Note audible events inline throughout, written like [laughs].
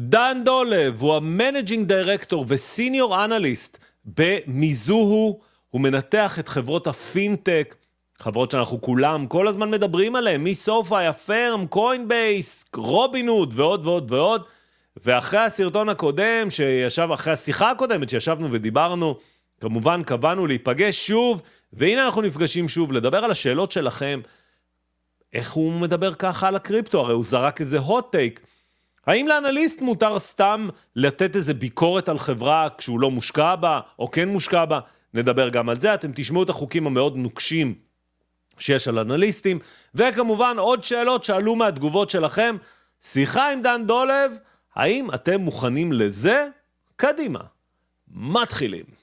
דן דולב הוא ה managing director ו senior analyst במיזוהו, הוא מנתח את חברות הפינטק, חברות שאנחנו כולם כל הזמן מדברים עליהן, מסופאי, אפירם, קוינבייס, רובינהוד ועוד ועוד ועוד. ואחרי הסרטון הקודם, שישב, אחרי השיחה הקודמת שישבנו ודיברנו, כמובן קבענו להיפגש שוב, והנה אנחנו נפגשים שוב לדבר על השאלות שלכם. איך הוא מדבר ככה על הקריפטו? הרי הוא זרק איזה hot take. האם לאנליסט מותר סתם לתת איזה ביקורת על חברה כשהוא לא מושקע בה, או כן מושקע בה? נדבר גם על זה, אתם תשמעו את החוקים המאוד נוקשים שיש על אנליסטים, וכמובן עוד שאלות שעלו מהתגובות שלכם. שיחה עם דן דולב, האם אתם מוכנים לזה? קדימה, מתחילים.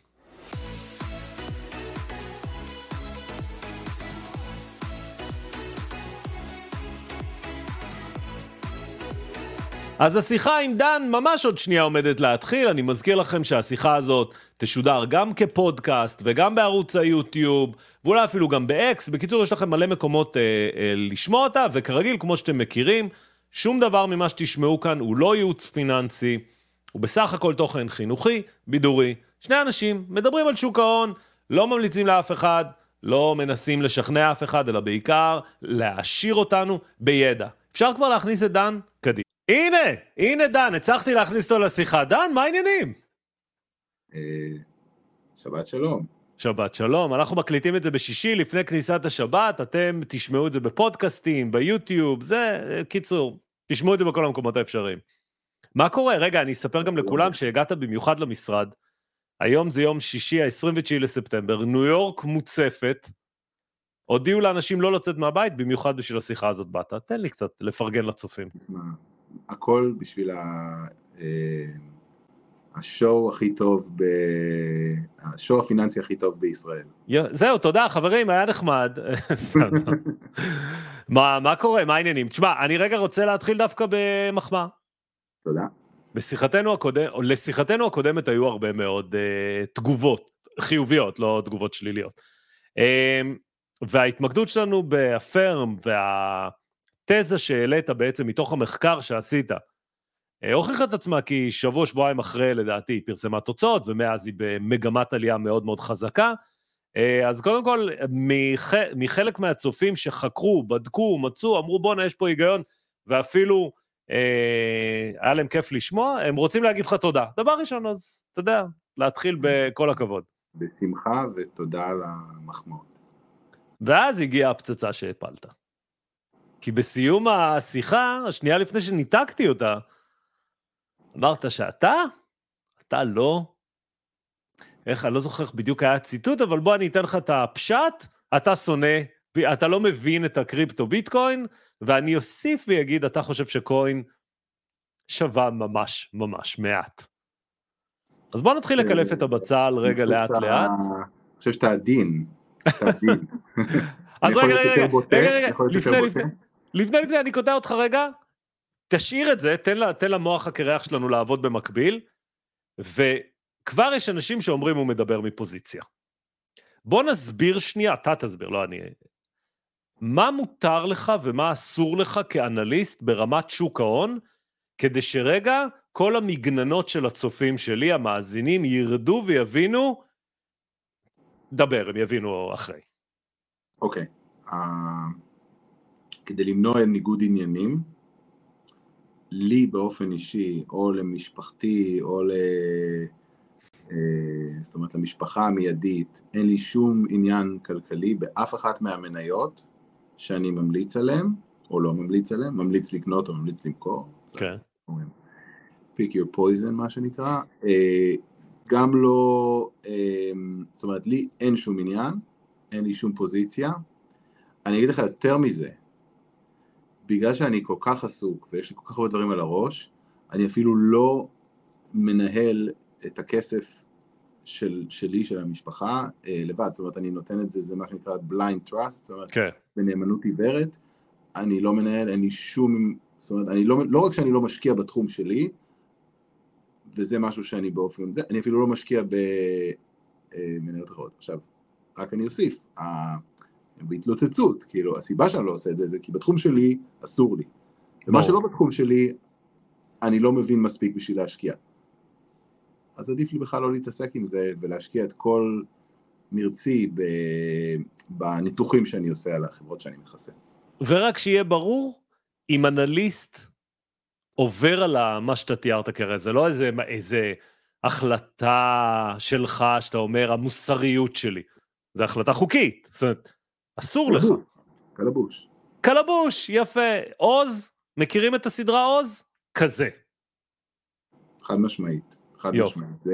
אז השיחה עם דן ממש עוד שנייה עומדת להתחיל, אני מזכיר לכם שהשיחה הזאת תשודר גם כפודקאסט וגם בערוץ היוטיוב, ואולי אפילו גם באקס. בקיצור, יש לכם מלא מקומות אה, אה, לשמוע אותה, וכרגיל, כמו שאתם מכירים, שום דבר ממה שתשמעו כאן הוא לא ייעוץ פיננסי, הוא בסך הכל תוכן חינוכי, בידורי. שני אנשים מדברים על שוק ההון, לא ממליצים לאף אחד, לא מנסים לשכנע אף אחד, אלא בעיקר להעשיר אותנו בידע. אפשר כבר להכניס את דן? קדימה. הנה, הנה דן, הצלחתי להכניס אותו לשיחה. דן, מה העניינים? אה, שבת שלום. שבת שלום, אנחנו מקליטים את זה בשישי לפני כניסת השבת, אתם תשמעו את זה בפודקאסטים, ביוטיוב, זה, קיצור, תשמעו את זה בכל המקומות האפשריים. מה קורה? רגע, אני אספר גם לכולם שהגעת במיוחד למשרד. היום זה יום שישי, ה-29 לספטמבר, ניו יורק מוצפת. הודיעו לאנשים לא לצאת מהבית, במיוחד בשביל השיחה הזאת באת. תן לי קצת לפרגן לצופים. הכל בשביל ה... אה, השואו הכי טוב, ב... השואו הפיננסי הכי טוב בישראל. זהו, תודה חברים, היה נחמד. [laughs] מה, מה קורה, מה העניינים? תשמע, אני רגע רוצה להתחיל דווקא במחמאה. תודה. בשיחתנו לשיחתנו הקודמת היו הרבה מאוד uh, תגובות חיוביות, לא תגובות שליליות. Um, וההתמקדות שלנו בהפרם והתזה שהעלית בעצם מתוך המחקר שעשית, אה, הוכיחה את עצמה כי שבוע, שבועיים אחרי, לדעתי, היא פרסמה תוצאות, ומאז היא במגמת עלייה מאוד מאוד חזקה. אה, אז קודם כל, מח... מחלק מהצופים שחקרו, בדקו, מצאו, אמרו בואנה, יש פה היגיון, ואפילו אה, היה להם כיף לשמוע, הם רוצים להגיד לך תודה. דבר ראשון, אז אתה יודע, להתחיל בכל הכבוד. בשמחה ותודה על המחמאות. ואז הגיעה הפצצה שהפלת. כי בסיום השיחה, השנייה לפני שניתקתי אותה, אמרת שאתה, אתה לא, איך, אני לא זוכר איך בדיוק היה הציטוט, אבל בוא אני אתן לך את הפשט, אתה שונא, אתה לא מבין את הקריפטו ביטקוין, ואני אוסיף ויגיד, אתה חושב שקוין שווה ממש ממש מעט. אז בוא נתחיל לקלף את הבצל רגע לאט לאט. אני חושב שאתה עדין. [laughs] אז רגע, רגע, רגע, לפני, לפני, לפני, אני קוטע אותך רגע, תשאיר את זה, תן, לה, תן למוח הקרח שלנו לעבוד במקביל, וכבר יש אנשים שאומרים הוא מדבר מפוזיציה. בוא נסביר שנייה, אתה תסביר, לא אני. מה מותר לך ומה אסור לך כאנליסט ברמת שוק ההון, כדי שרגע כל המגננות של הצופים שלי, המאזינים, ירדו ויבינו, דבר, הם יבינו אחרי. אוקיי, okay. uh, כדי למנוע ניגוד עניינים, לי באופן אישי, או למשפחתי, או ל... אה, זאת אומרת למשפחה המיידית, אין לי שום עניין כלכלי באף אחת מהמניות שאני ממליץ עליהן, או לא ממליץ עליהן, ממליץ לקנות או ממליץ למכור. כן. pick your poison מה שנקרא. אה, גם לא, אה, זאת אומרת לי אין שום עניין, אין לי שום פוזיציה. אני אגיד לך יותר מזה, בגלל שאני כל כך עסוק ויש לי כל כך הרבה דברים על הראש, אני אפילו לא מנהל את הכסף של, שלי, של המשפחה, אה, לבד, זאת אומרת אני נותן את זה, זה מה שנקרא blind trust, זאת אומרת, כן. בנאמנות עיוורת, אני לא מנהל, אין לי שום, זאת אומרת, אני לא, לא רק שאני לא משקיע בתחום שלי, וזה משהו שאני באופן, זה, אני אפילו לא משקיע במניות אחרות. עכשיו, רק אני אוסיף, בהתלוצצות, כאילו, הסיבה שאני לא עושה את זה, זה כי בתחום שלי אסור לי. ומה שלא בתחום שלי, אני לא מבין מספיק בשביל להשקיע. אז עדיף לי בכלל לא להתעסק עם זה ולהשקיע את כל מרצי בניתוחים שאני עושה על החברות שאני מכסה. ורק שיהיה ברור, אם אנליסט עובר על מה שאתה תיארת כרגע, זה לא איזה, איזה החלטה שלך שאתה אומר, המוסריות שלי. זו החלטה חוקית, זאת אומרת, אסור לך. קלבוש. קלבוש, יפה. עוז, מכירים את הסדרה עוז? כזה. חד משמעית, חד יופ. משמעית. זה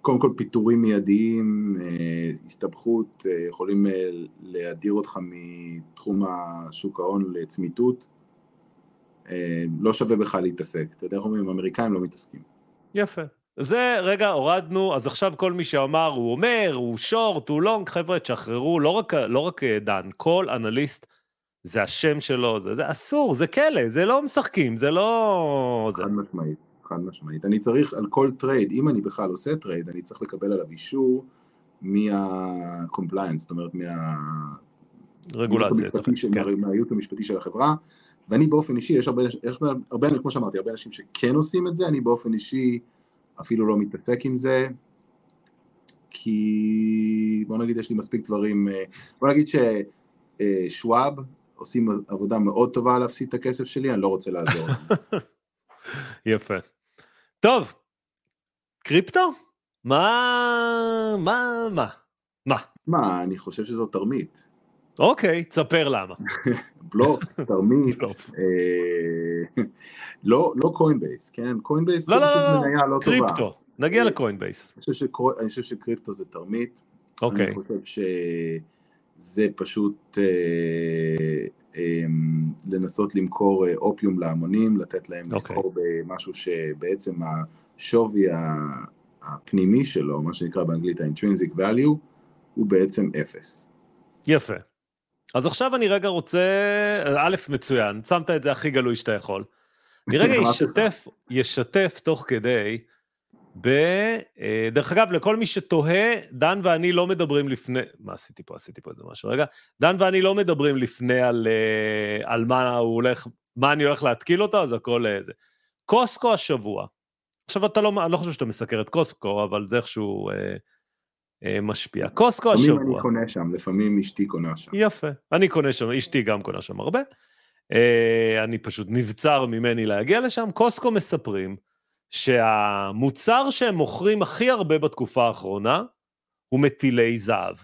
קודם כל פיטורים מיידיים, אה, הסתבכות, אה, יכולים אה, להדיר אותך מתחום השוק ההון לצמיתות. לא שווה בכלל להתעסק. אתה יודע איך אומרים, אמריקאים לא מתעסקים. יפה. זה, רגע, הורדנו, אז עכשיו כל מי שאמר, הוא אומר, הוא שורט, הוא לונג, חבר'ה, תשחררו, לא רק, לא רק דן, כל אנליסט, זה השם שלו, זה, זה אסור, זה כלא, זה לא משחקים, זה לא... חד זה... משמעית, חד משמעית. אני צריך על כל trade, אם אני בכלל עושה trade, אני צריך לקבל עליו אישור מה-compliance, זאת אומרת, מה... רגולציה, מהייעוץ המשפטי של החברה, ואני באופן אישי, יש הרבה, יש הרבה, כמו שאמרתי, הרבה אנשים שכן עושים את זה, אני באופן אישי אפילו לא מתעסק עם זה, כי בוא נגיד יש לי מספיק דברים, אה, בוא נגיד ששוואב עושים עבודה מאוד טובה להפסיד את הכסף שלי, אני לא רוצה לעזור. [laughs] יפה. טוב, קריפטו? מה, מה, מה? מה? מה, אני חושב שזו תרמית. אוקיי, תספר למה. [laughs] בלוף, תרמית, אה, לא, לא קוינבייס, כן? קוינבייס לא, זה לא, פשוט לא, מניה לא טובה. קריפטו, נגיע אה, לקוינבייס. אני חושב שקריפטו זה תרמית. אוקיי. אני חושב שזה פשוט אה, אה, לנסות למכור אופיום להמונים, לתת להם. אוקיי. לסחור במשהו שבעצם השווי הפנימי שלו, מה שנקרא באנגלית ה-intrinsic value, הוא בעצם אפס. יפה. אז עכשיו אני רגע רוצה, א', מצוין, שמת את זה הכי גלוי שאתה יכול. אני רגע [laughs] ישתף, ישתף תוך כדי, ב... אה, דרך אגב, לכל מי שתוהה, דן ואני לא מדברים לפני, מה עשיתי פה? עשיתי פה איזה משהו, רגע. דן ואני לא מדברים לפני על, אה, על מה הוא הולך, מה אני הולך להתקיל אותו, אז הכל זה. קוסקו השבוע. עכשיו אתה לא, אני לא חושב שאתה מסקר את קוסקו, אבל זה איכשהו... אה, אה, משפיע. קוסקו השבוע. לפעמים אני קונה שם, לפעמים אשתי קונה שם. יפה, אני קונה שם, אשתי גם קונה שם הרבה. אה, אני פשוט נבצר ממני להגיע לשם. קוסקו מספרים שהמוצר שהם מוכרים הכי הרבה בתקופה האחרונה הוא מטילי זהב.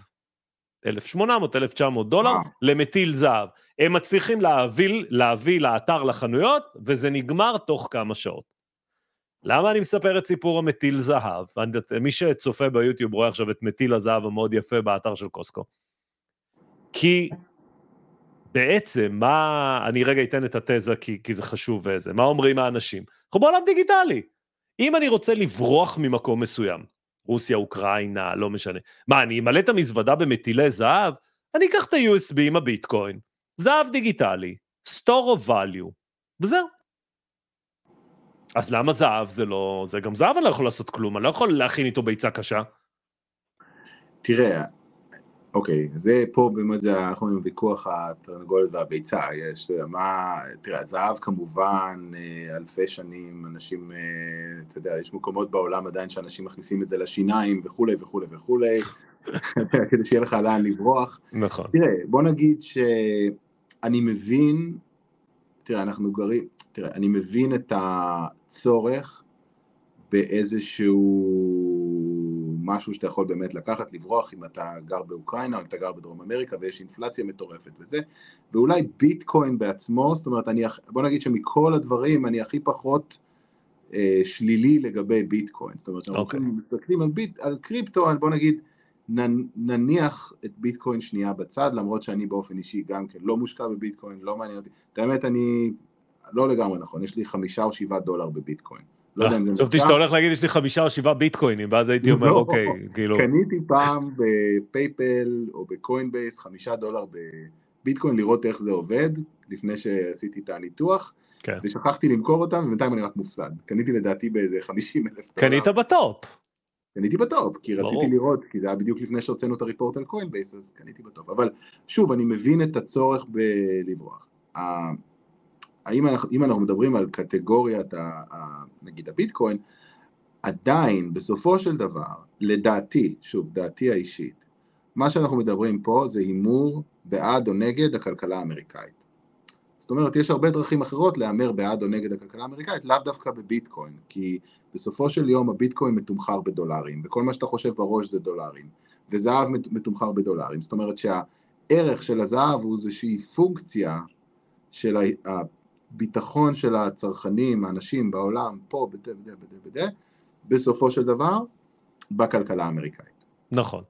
1,800-1,900 דולר למטיל זהב. הם מצליחים להביא, להביא לאתר לחנויות, וזה נגמר תוך כמה שעות. למה אני מספר את סיפור המטיל זהב? מי שצופה ביוטיוב רואה עכשיו את מטיל הזהב המאוד יפה באתר של קוסקו. כי בעצם, מה... אני רגע אתן את התזה כי, כי זה חשוב וזה. מה אומרים האנשים? אנחנו בעולם דיגיטלי. אם אני רוצה לברוח ממקום מסוים, רוסיה, אוקראינה, לא משנה. מה, אני אמלא את המזוודה במטילי זהב? אני אקח את ה-USB עם הביטקוין, זהב דיגיטלי, store of value, וזהו. אז למה זהב זה לא... זה גם זהב אני לא יכול לעשות כלום, אני לא יכול להכין איתו ביצה קשה. תראה, אוקיי, זה פה באמת זה, אנחנו אומרים ויכוח התרנגולת והביצה, יש, מה, תראה, זהב כמובן, אה, אלפי שנים, אנשים, אה, אתה יודע, יש מקומות בעולם עדיין שאנשים מכניסים את זה לשיניים וכולי וכולי וכולי, [laughs] כדי שיהיה לך לאן לברוח. נכון. תראה, בוא נגיד שאני מבין, תראה, אנחנו גרים, תראה, אני מבין את הצורך באיזשהו משהו שאתה יכול באמת לקחת, לברוח אם אתה גר באוקראינה או אם אתה גר בדרום אמריקה ויש אינפלציה מטורפת וזה, ואולי ביטקוין בעצמו, זאת אומרת, אני, בוא נגיד שמכל הדברים אני הכי פחות אה, שלילי לגבי ביטקוין, זאת אומרת, כשאנחנו okay. אוקיי. מסתכלים על, ביט, על קריפטו, בוא נגיד, נניח את ביטקוין שנייה בצד, למרות שאני באופן אישי גם כן לא מושקע בביטקוין, לא מעניין אותי, את האמת אני לא לגמרי נכון, יש לי חמישה או שבעה דולר בביטקוין. לא יודע אם זה חשבתי שאתה הולך להגיד יש לי חמישה או שבעה ביטקוינים, ואז הייתי אומר לא. אוקיי, כאילו... קניתי פעם בפייפל או בקוינבייס חמישה דולר בביטקוין לראות איך זה עובד, לפני שעשיתי את הניתוח, כן. ושכחתי למכור אותם, ובינתיים אני רק מופסד. קניתי לדעתי באיזה חמישים אלף דולר. קנית ב top. קניתי ב top, כי רציתי ברור. לראות, כי זה היה בדיוק לפני שהוצאנו את ה report על קוינבייס, אז קניתי ב top. אבל שוב, אני מבין את הצורך בלברוח. האם אנחנו, אם אנחנו מדברים על קטגוריית, ה, ה, נגיד הביטקוין, עדיין, בסופו של דבר, לדעתי, שוב, דעתי האישית, מה שאנחנו מדברים פה זה הימור בעד או נגד הכלכלה האמריקאית. זאת אומרת, יש הרבה דרכים אחרות להמר בעד או נגד הכלכלה האמריקאית, לאו דווקא בביטקוין, כי בסופו של יום הביטקוין מתומחר בדולרים, וכל מה שאתה חושב בראש זה דולרים, וזהב מתומחר בדולרים, זאת אומרת שהערך של הזהב הוא איזושהי פונקציה של הביטחון של הצרכנים, האנשים בעולם, פה, בדה, בדה, בדה, בדה, בסופו של דבר, בכלכלה האמריקאית. נכון.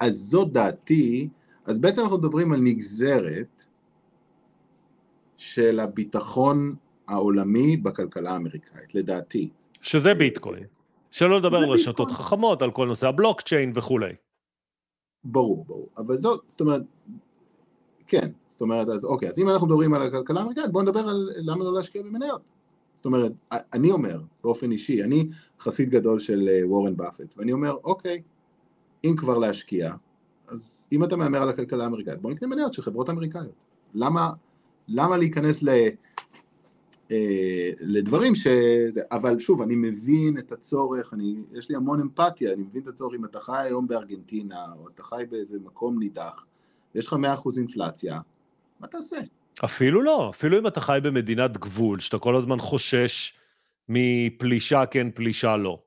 אז זו דעתי, אז בעצם אנחנו מדברים על נגזרת של הביטחון העולמי בכלכלה האמריקאית, לדעתי. שזה ביטקוין. שלא לדבר על רשתות חכמות, על כל נושא הבלוקצ'יין וכולי. ברור, ברור. אבל זאת, זאת אומרת, כן, זאת אומרת, אז אוקיי, אז אם אנחנו מדברים על הכלכלה האמריקאית, בואו נדבר על למה לא להשקיע במניות. זאת אומרת, אני אומר, באופן אישי, אני חסיד גדול של אה, וורן באפט, ואני אומר, אוקיי, אם כבר להשקיע, אז אם אתה מהמר על הכלכלה האמריקאית, בוא נקנה מניות של חברות אמריקאיות. למה, למה להיכנס ל... אה, לדברים ש... אבל שוב, אני מבין את הצורך, אני, יש לי המון אמפתיה, אני מבין את הצורך אם אתה חי היום בארגנטינה, או אתה חי באיזה מקום נידח, ויש לך 100% אינפלציה, מה תעשה? אפילו לא, אפילו אם אתה חי במדינת גבול, שאתה כל הזמן חושש מפלישה כן, פלישה לא.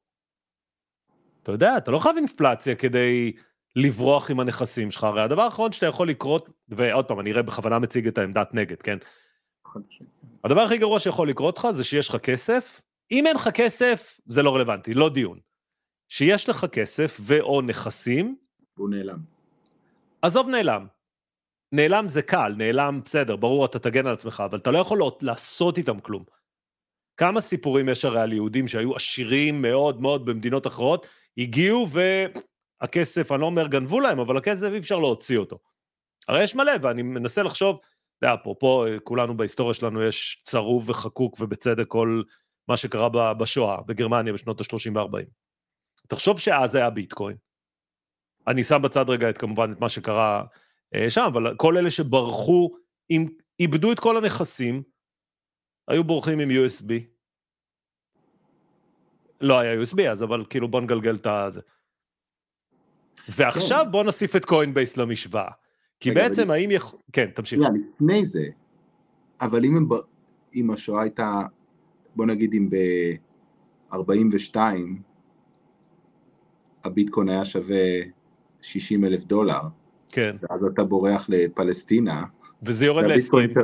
אתה יודע, אתה לא חייב אינפלציה כדי לברוח עם הנכסים שלך, הרי הדבר האחרון שאתה יכול לקרות, ועוד פעם, אני אראה בכוונה מציג את העמדת נגד, כן? הדבר הכי גרוע שיכול לקרות לך זה שיש לך כסף, אם אין לך כסף, זה לא רלוונטי, לא דיון. שיש לך כסף ו/או נכסים, הוא נעלם. עזוב נעלם. נעלם זה קל, נעלם בסדר, ברור אתה תגן על עצמך, אבל אתה לא יכול לעשות איתם כלום. כמה סיפורים יש הרי על יהודים שהיו עשירים מאוד מאוד במדינות אחרות, הגיעו והכסף, אני לא אומר גנבו להם, אבל הכסף אי אפשר להוציא אותו. הרי יש מלא, ואני מנסה לחשוב, אתה אפרופו, כולנו בהיסטוריה שלנו יש צרוב וחקוק ובצדק כל מה שקרה בשואה, בגרמניה בשנות ה-30 וה-40. תחשוב שאז היה ביטקוין. אני שם בצד רגע את כמובן את מה שקרה שם, אבל כל אלה שברחו, אם איבדו את כל הנכסים, היו בורחים עם USB. לא היה USB אז, אבל כאילו בוא נגלגל את הזה. ועכשיו כן. בוא נוסיף את קוינבייס למשוואה. כי רגע, בעצם האם יכול... כן, תמשיך. לפני זה, אבל אם, הם... אם השואה הייתה, בוא נגיד אם ב-42, הביטקוין היה שווה 60 אלף דולר, כן. ואז אתה בורח לפלסטינה, וזה יורד ל-20.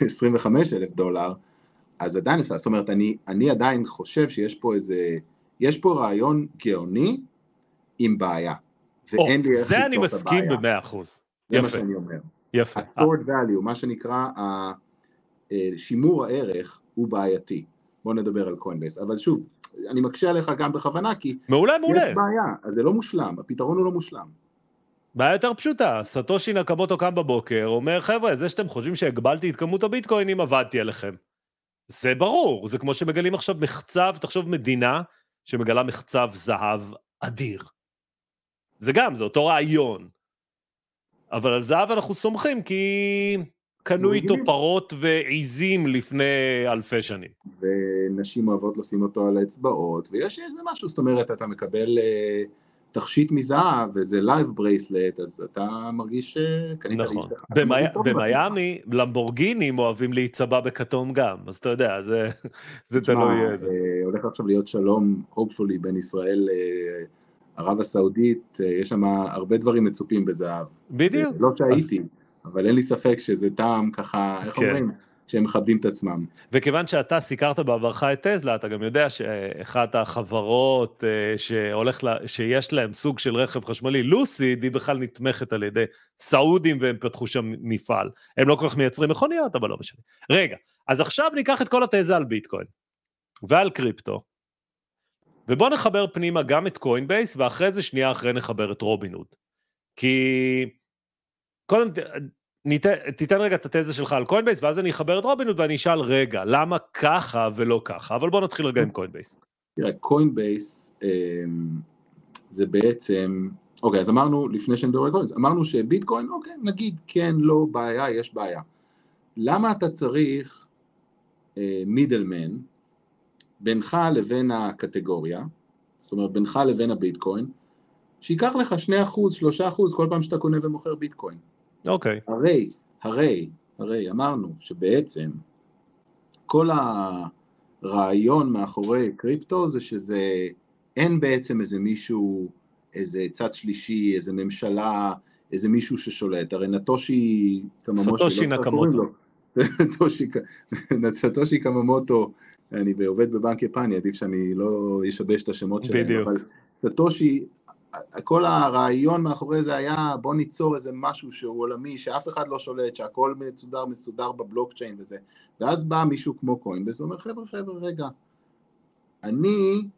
25 אלף דולר, אז עדיין אפשר, זאת אומרת, אני, אני עדיין חושב שיש פה איזה, יש פה רעיון גאוני עם בעיה. ואין לי איך לפתור את הבעיה. זה אני מסכים במאה אחוז. זה מה שאני אומר. יפה. ה-stored value, מה שנקרא, אה, שימור הערך הוא בעייתי. בוא נדבר על קוינבייס, אבל שוב, אני מקשה עליך גם בכוונה, כי... מעולה, מעולה. יש בעיה, אז זה לא מושלם, הפתרון הוא לא מושלם. בעיה יותר פשוטה, סטושי נקמוטו קם בבוקר, אומר, חבר'ה, זה שאתם חושבים שהגבלתי את כמות הביטקוינים, עבדתי עליכם. זה ברור, זה כמו שמגלים עכשיו מחצב, תחשוב מדינה שמגלה מחצב זהב אדיר. זה גם, זה אותו רעיון. אבל על זהב אנחנו סומכים כי קנו איתו פרות ועיזים לפני אלפי שנים. ונשים אוהבות לשים אותו על האצבעות, ויש איזה משהו, זאת אומרת, אתה מקבל... אה... תכשיט מזהב וזה love bracelet, אז אתה מרגיש שקנית נכון. לאשתך. במיאמי, למבורגינים אוהבים להיצבע בכתום גם, אז אתה יודע, זה, זה תלוי. אה, הולך עכשיו להיות שלום, hopefully, בין ישראל לערב הסעודית, אה, יש שם הרבה דברים מצופים בזהב. בדיוק. לא שהייתי, אבל אין לי ספק שזה טעם ככה, איך כן. אומרים? שהם מכבדים את עצמם. וכיוון שאתה סיקרת בעברך את טזלה, אתה גם יודע שאחת החברות אה, שהולך לה, שיש להם סוג של רכב חשמלי, לוסיד, היא בכלל נתמכת על ידי סעודים והם פתחו שם מפעל. הם לא כל כך מייצרים מכוניות, אבל לא משנה. רגע, אז עכשיו ניקח את כל התזה על ביטקוין ועל קריפטו, ובואו נחבר פנימה גם את קוינבייס, ואחרי זה שנייה אחרי נחבר את רובינוד. כי קודם, ניתן, תיתן רגע את התזה שלך על קוינבייס, ואז אני אחבר את רובינוד ואני אשאל, רגע, למה ככה ולא ככה? אבל בוא נתחיל רגע עם קוינבייס. תראה, קוינבייס אמ, זה בעצם, אוקיי, אז אמרנו, לפני שנדבר על קוינבייס, אמרנו שביטקוין, אוקיי, נגיד כן, לא, בעיה, יש בעיה. למה אתה צריך מידלמן בינך לבין הקטגוריה, זאת אומרת בינך לבין הביטקוין, שייקח לך 2%, 3% כל פעם שאתה קונה ומוכר ביטקוין. אוקיי. Okay. הרי, הרי, הרי אמרנו שבעצם כל הרעיון מאחורי קריפטו זה שזה, אין בעצם איזה מישהו, איזה צד שלישי, איזה ממשלה, איזה מישהו ששולט, הרי נטושי קממוטו, סטושי לא נקמוטו, [laughs] [laughs] סטושי קממוטו, אני עובד בבנק יפני, עדיף שאני לא אשבש את השמות שלהם, בדיוק. אבל סטושי, כל הרעיון מאחורי זה היה בוא ניצור איזה משהו שהוא עולמי, שאף אחד לא שולט, שהכל מסודר מסודר בבלוקצ'יין וזה, ואז בא מישהו כמו קוינבס ואומר חבר'ה חבר'ה רגע, אני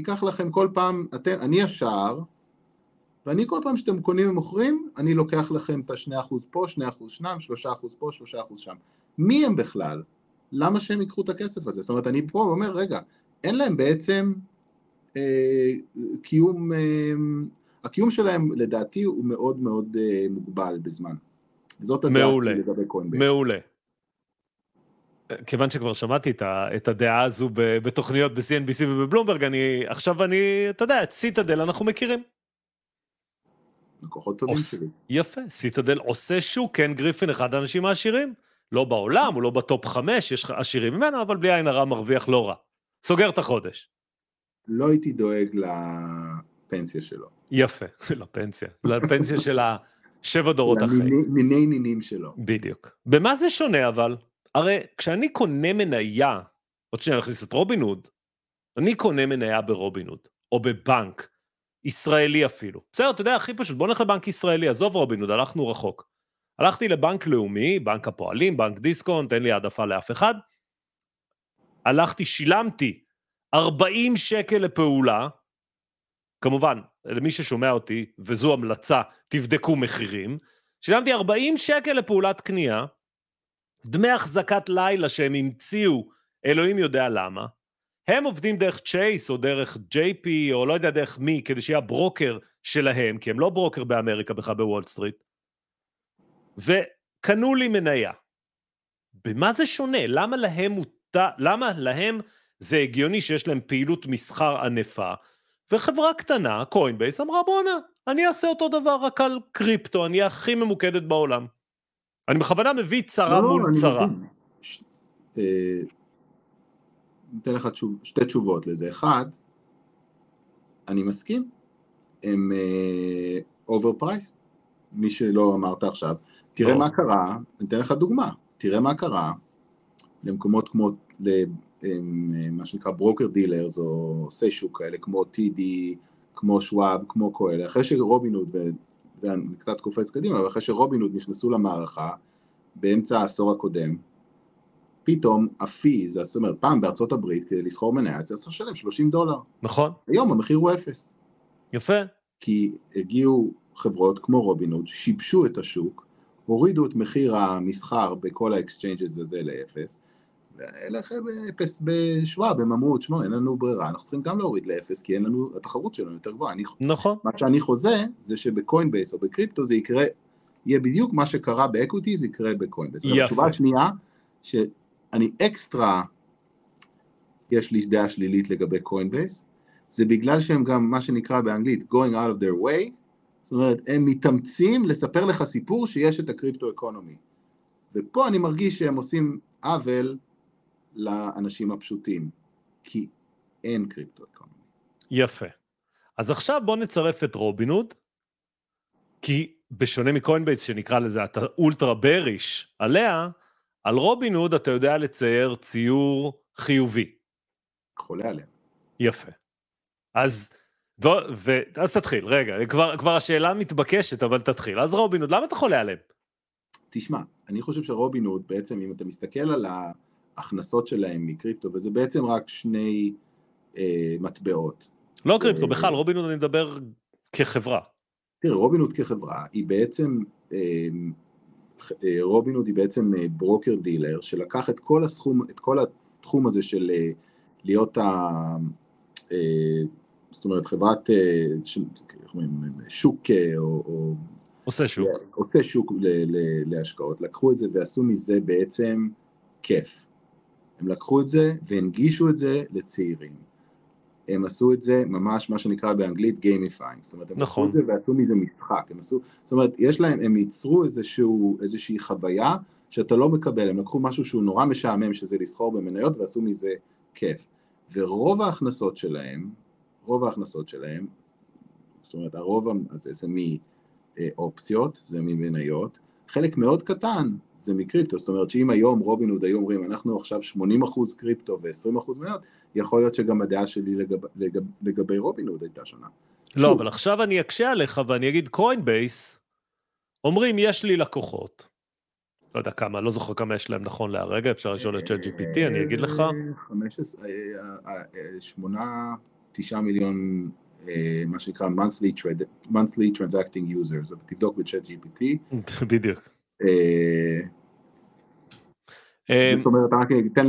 אקח לכם כל פעם, אתם, אני השער, ואני כל פעם שאתם קונים ומוכרים, אני לוקח לכם את השני אחוז פה, שני אחוז שם, שלושה אחוז פה, שלושה אחוז שם. מי הם בכלל? למה שהם ייקחו את הכסף הזה? זאת אומרת, אני פה אומר, רגע, אין להם בעצם קיום, אה, הקיום שלהם לדעתי הוא מאוד מאוד אה, מוגבל בזמן. זאת הדעה לגבי קוינבייס. מעולה. כיוון שכבר שמעתי את הדעה הזו בתוכניות ב-CNBC ובבלומברג, אני, עכשיו אני, אתה יודע, את סיטדל אנחנו מכירים. לקוחות טובים עוש... שלי. יפה, סיטדל עושה שוק, קן גריפין אחד האנשים העשירים. לא בעולם, הוא לא בטופ חמש, יש עשירים ממנו, אבל בלי עין הרע מרוויח לא רע. סוגר את החודש. לא הייתי דואג לפנסיה שלו. יפה, [laughs] לפנסיה. לפנסיה של השבע דורות אחרי. מיני נינים שלו. בדיוק. במה זה שונה אבל? הרי כשאני קונה מניה, עוד שניה נכניס את רובין הוד, אני קונה מניה ברובין הוד, או בבנק, ישראלי אפילו. בסדר, אתה יודע, הכי פשוט, בוא נלך לבנק ישראלי, עזוב רובין הוד, הלכנו רחוק. הלכתי לבנק לאומי, בנק הפועלים, בנק דיסקונט, אין לי העדפה לאף אחד. הלכתי, שילמתי 40 שקל לפעולה, כמובן, למי ששומע אותי, וזו המלצה, תבדקו מחירים, שילמתי 40 שקל לפעולת קנייה, דמי החזקת לילה שהם המציאו, אלוהים יודע למה, הם עובדים דרך צ'ייס או דרך JP או לא יודע דרך מי, כדי שיהיה הברוקר שלהם, כי הם לא ברוקר באמריקה בכלל בוול סטריט, וקנו לי מניה. במה זה שונה? למה להם מותר, למה להם זה הגיוני שיש להם פעילות מסחר ענפה, וחברה קטנה, קוינבייס, אמרה בואנה, אני אעשה אותו דבר רק על קריפטו, אני אהיה הכי ממוקדת בעולם. אני בכוונה מביא צרה לא, מול צרה. ש... אה, ניתן לך תשוב, שתי תשובות לזה. אחד, אני מסכים, הם overpriced, uh, מי שלא אמרת עכשיו. תראה לא. מה קרה, אני אתן לך דוגמה, תראה מה קרה למקומות כמו, למה שנקרא broker dealers או עושי שוק כאלה, כמו TD, כמו שוואב, כמו כאלה, אחרי שרובינוד, וזה אני קצת קופץ קדימה, אבל אחרי שרובינוד נכנסו למערכה באמצע העשור הקודם, פתאום הפי, זאת אומרת, פעם בארצות הברית כדי לסחור מניה צריך לשלם 30 דולר. נכון. היום המחיר הוא אפס. יפה. כי הגיעו חברות כמו רובינוד, שיבשו את השוק, הורידו את מחיר המסחר בכל ה exchanges הזה לאפס, ואלה באפס בשוואב, הם אמרו, תשמעו, אין לנו ברירה, אנחנו צריכים גם להוריד לאפס, כי אין לנו, התחרות שלנו יותר גבוהה. נכון. מה שאני חוזה, זה שבקוינבייס או בקריפטו זה יקרה, יהיה בדיוק מה שקרה ב equity, זה יקרה בקוינבייס. יפה. התשובה השנייה, שאני אקסטרה, יש לי דעה שלילית לגבי קוינבייס, זה בגלל שהם גם, מה שנקרא באנגלית, going out of their way, זאת אומרת, הם מתאמצים לספר לך סיפור שיש את ה crypto economy. ופה אני מרגיש שהם עושים עוול לאנשים הפשוטים, כי אין crypto economy. יפה. אז עכשיו בוא נצרף את רובינוד, כי בשונה מקוינבייס שנקרא לזה, אתה ultra bearish עליה, על רובינוד אתה יודע לצייר ציור חיובי. חולה עליה. יפה. אז, ו, ו, אז תתחיל, רגע, כבר, כבר השאלה מתבקשת, אבל תתחיל. אז רובינוד, למה אתה חולה עליהם? תשמע, אני חושב שרובינוד בעצם, אם אתה מסתכל על ההכנסות שלהם מקריפטו, וזה בעצם רק שני אה, מטבעות. לא זה... קריפטו, בכלל, רובינוד אני מדבר כחברה. תראה, רובינוד כחברה היא בעצם, אה, אה, רובינוד היא בעצם אה, broker dealer שלקח את כל הסכום, את כל התחום הזה של אה, להיות ה... אה, זאת אומרת חברת אה, ש, שוק אה, או, או עושה שוק. עושה שוק ל, ל, להשקעות, לקחו את זה ועשו מזה בעצם כיף. הם לקחו את זה והנגישו את זה לצעירים. הם עשו את זה ממש מה שנקרא באנגלית gamifying, זאת אומרת הם נכון. עשו את זה ועשו מזה משחק, הם עשו, זאת אומרת יש להם, הם ייצרו איזשהו, איזושהי חוויה שאתה לא מקבל, הם לקחו משהו שהוא נורא משעמם שזה לסחור במניות ועשו מזה כיף, ורוב ההכנסות שלהם, רוב ההכנסות שלהם, זאת אומרת הרוב הזה זה מאופציות, זה ממניות, חלק מאוד קטן זה מקריפטו, זאת אומרת שאם היום רובינוד היו אומרים אנחנו עכשיו 80% קריפטו ו-20% מניות, יכול להיות שגם הדעה שלי לגב, לגב, לגבי רובינוד הייתה שונה. לא, שוב. אבל עכשיו אני אקשה עליך ואני אגיד קוינבייס, אומרים יש לי לקוחות, לא יודע כמה, לא זוכר כמה יש להם נכון להרגע, אפשר לשאול את ChatGPT, אני אגיד לך. 15, 8, 9 מיליון, אה, מה שנקרא monthly, monthly transacting users, תבדוק בצ'אט GPT. בדיוק. אה, אמ, זאת אומרת, רק אתן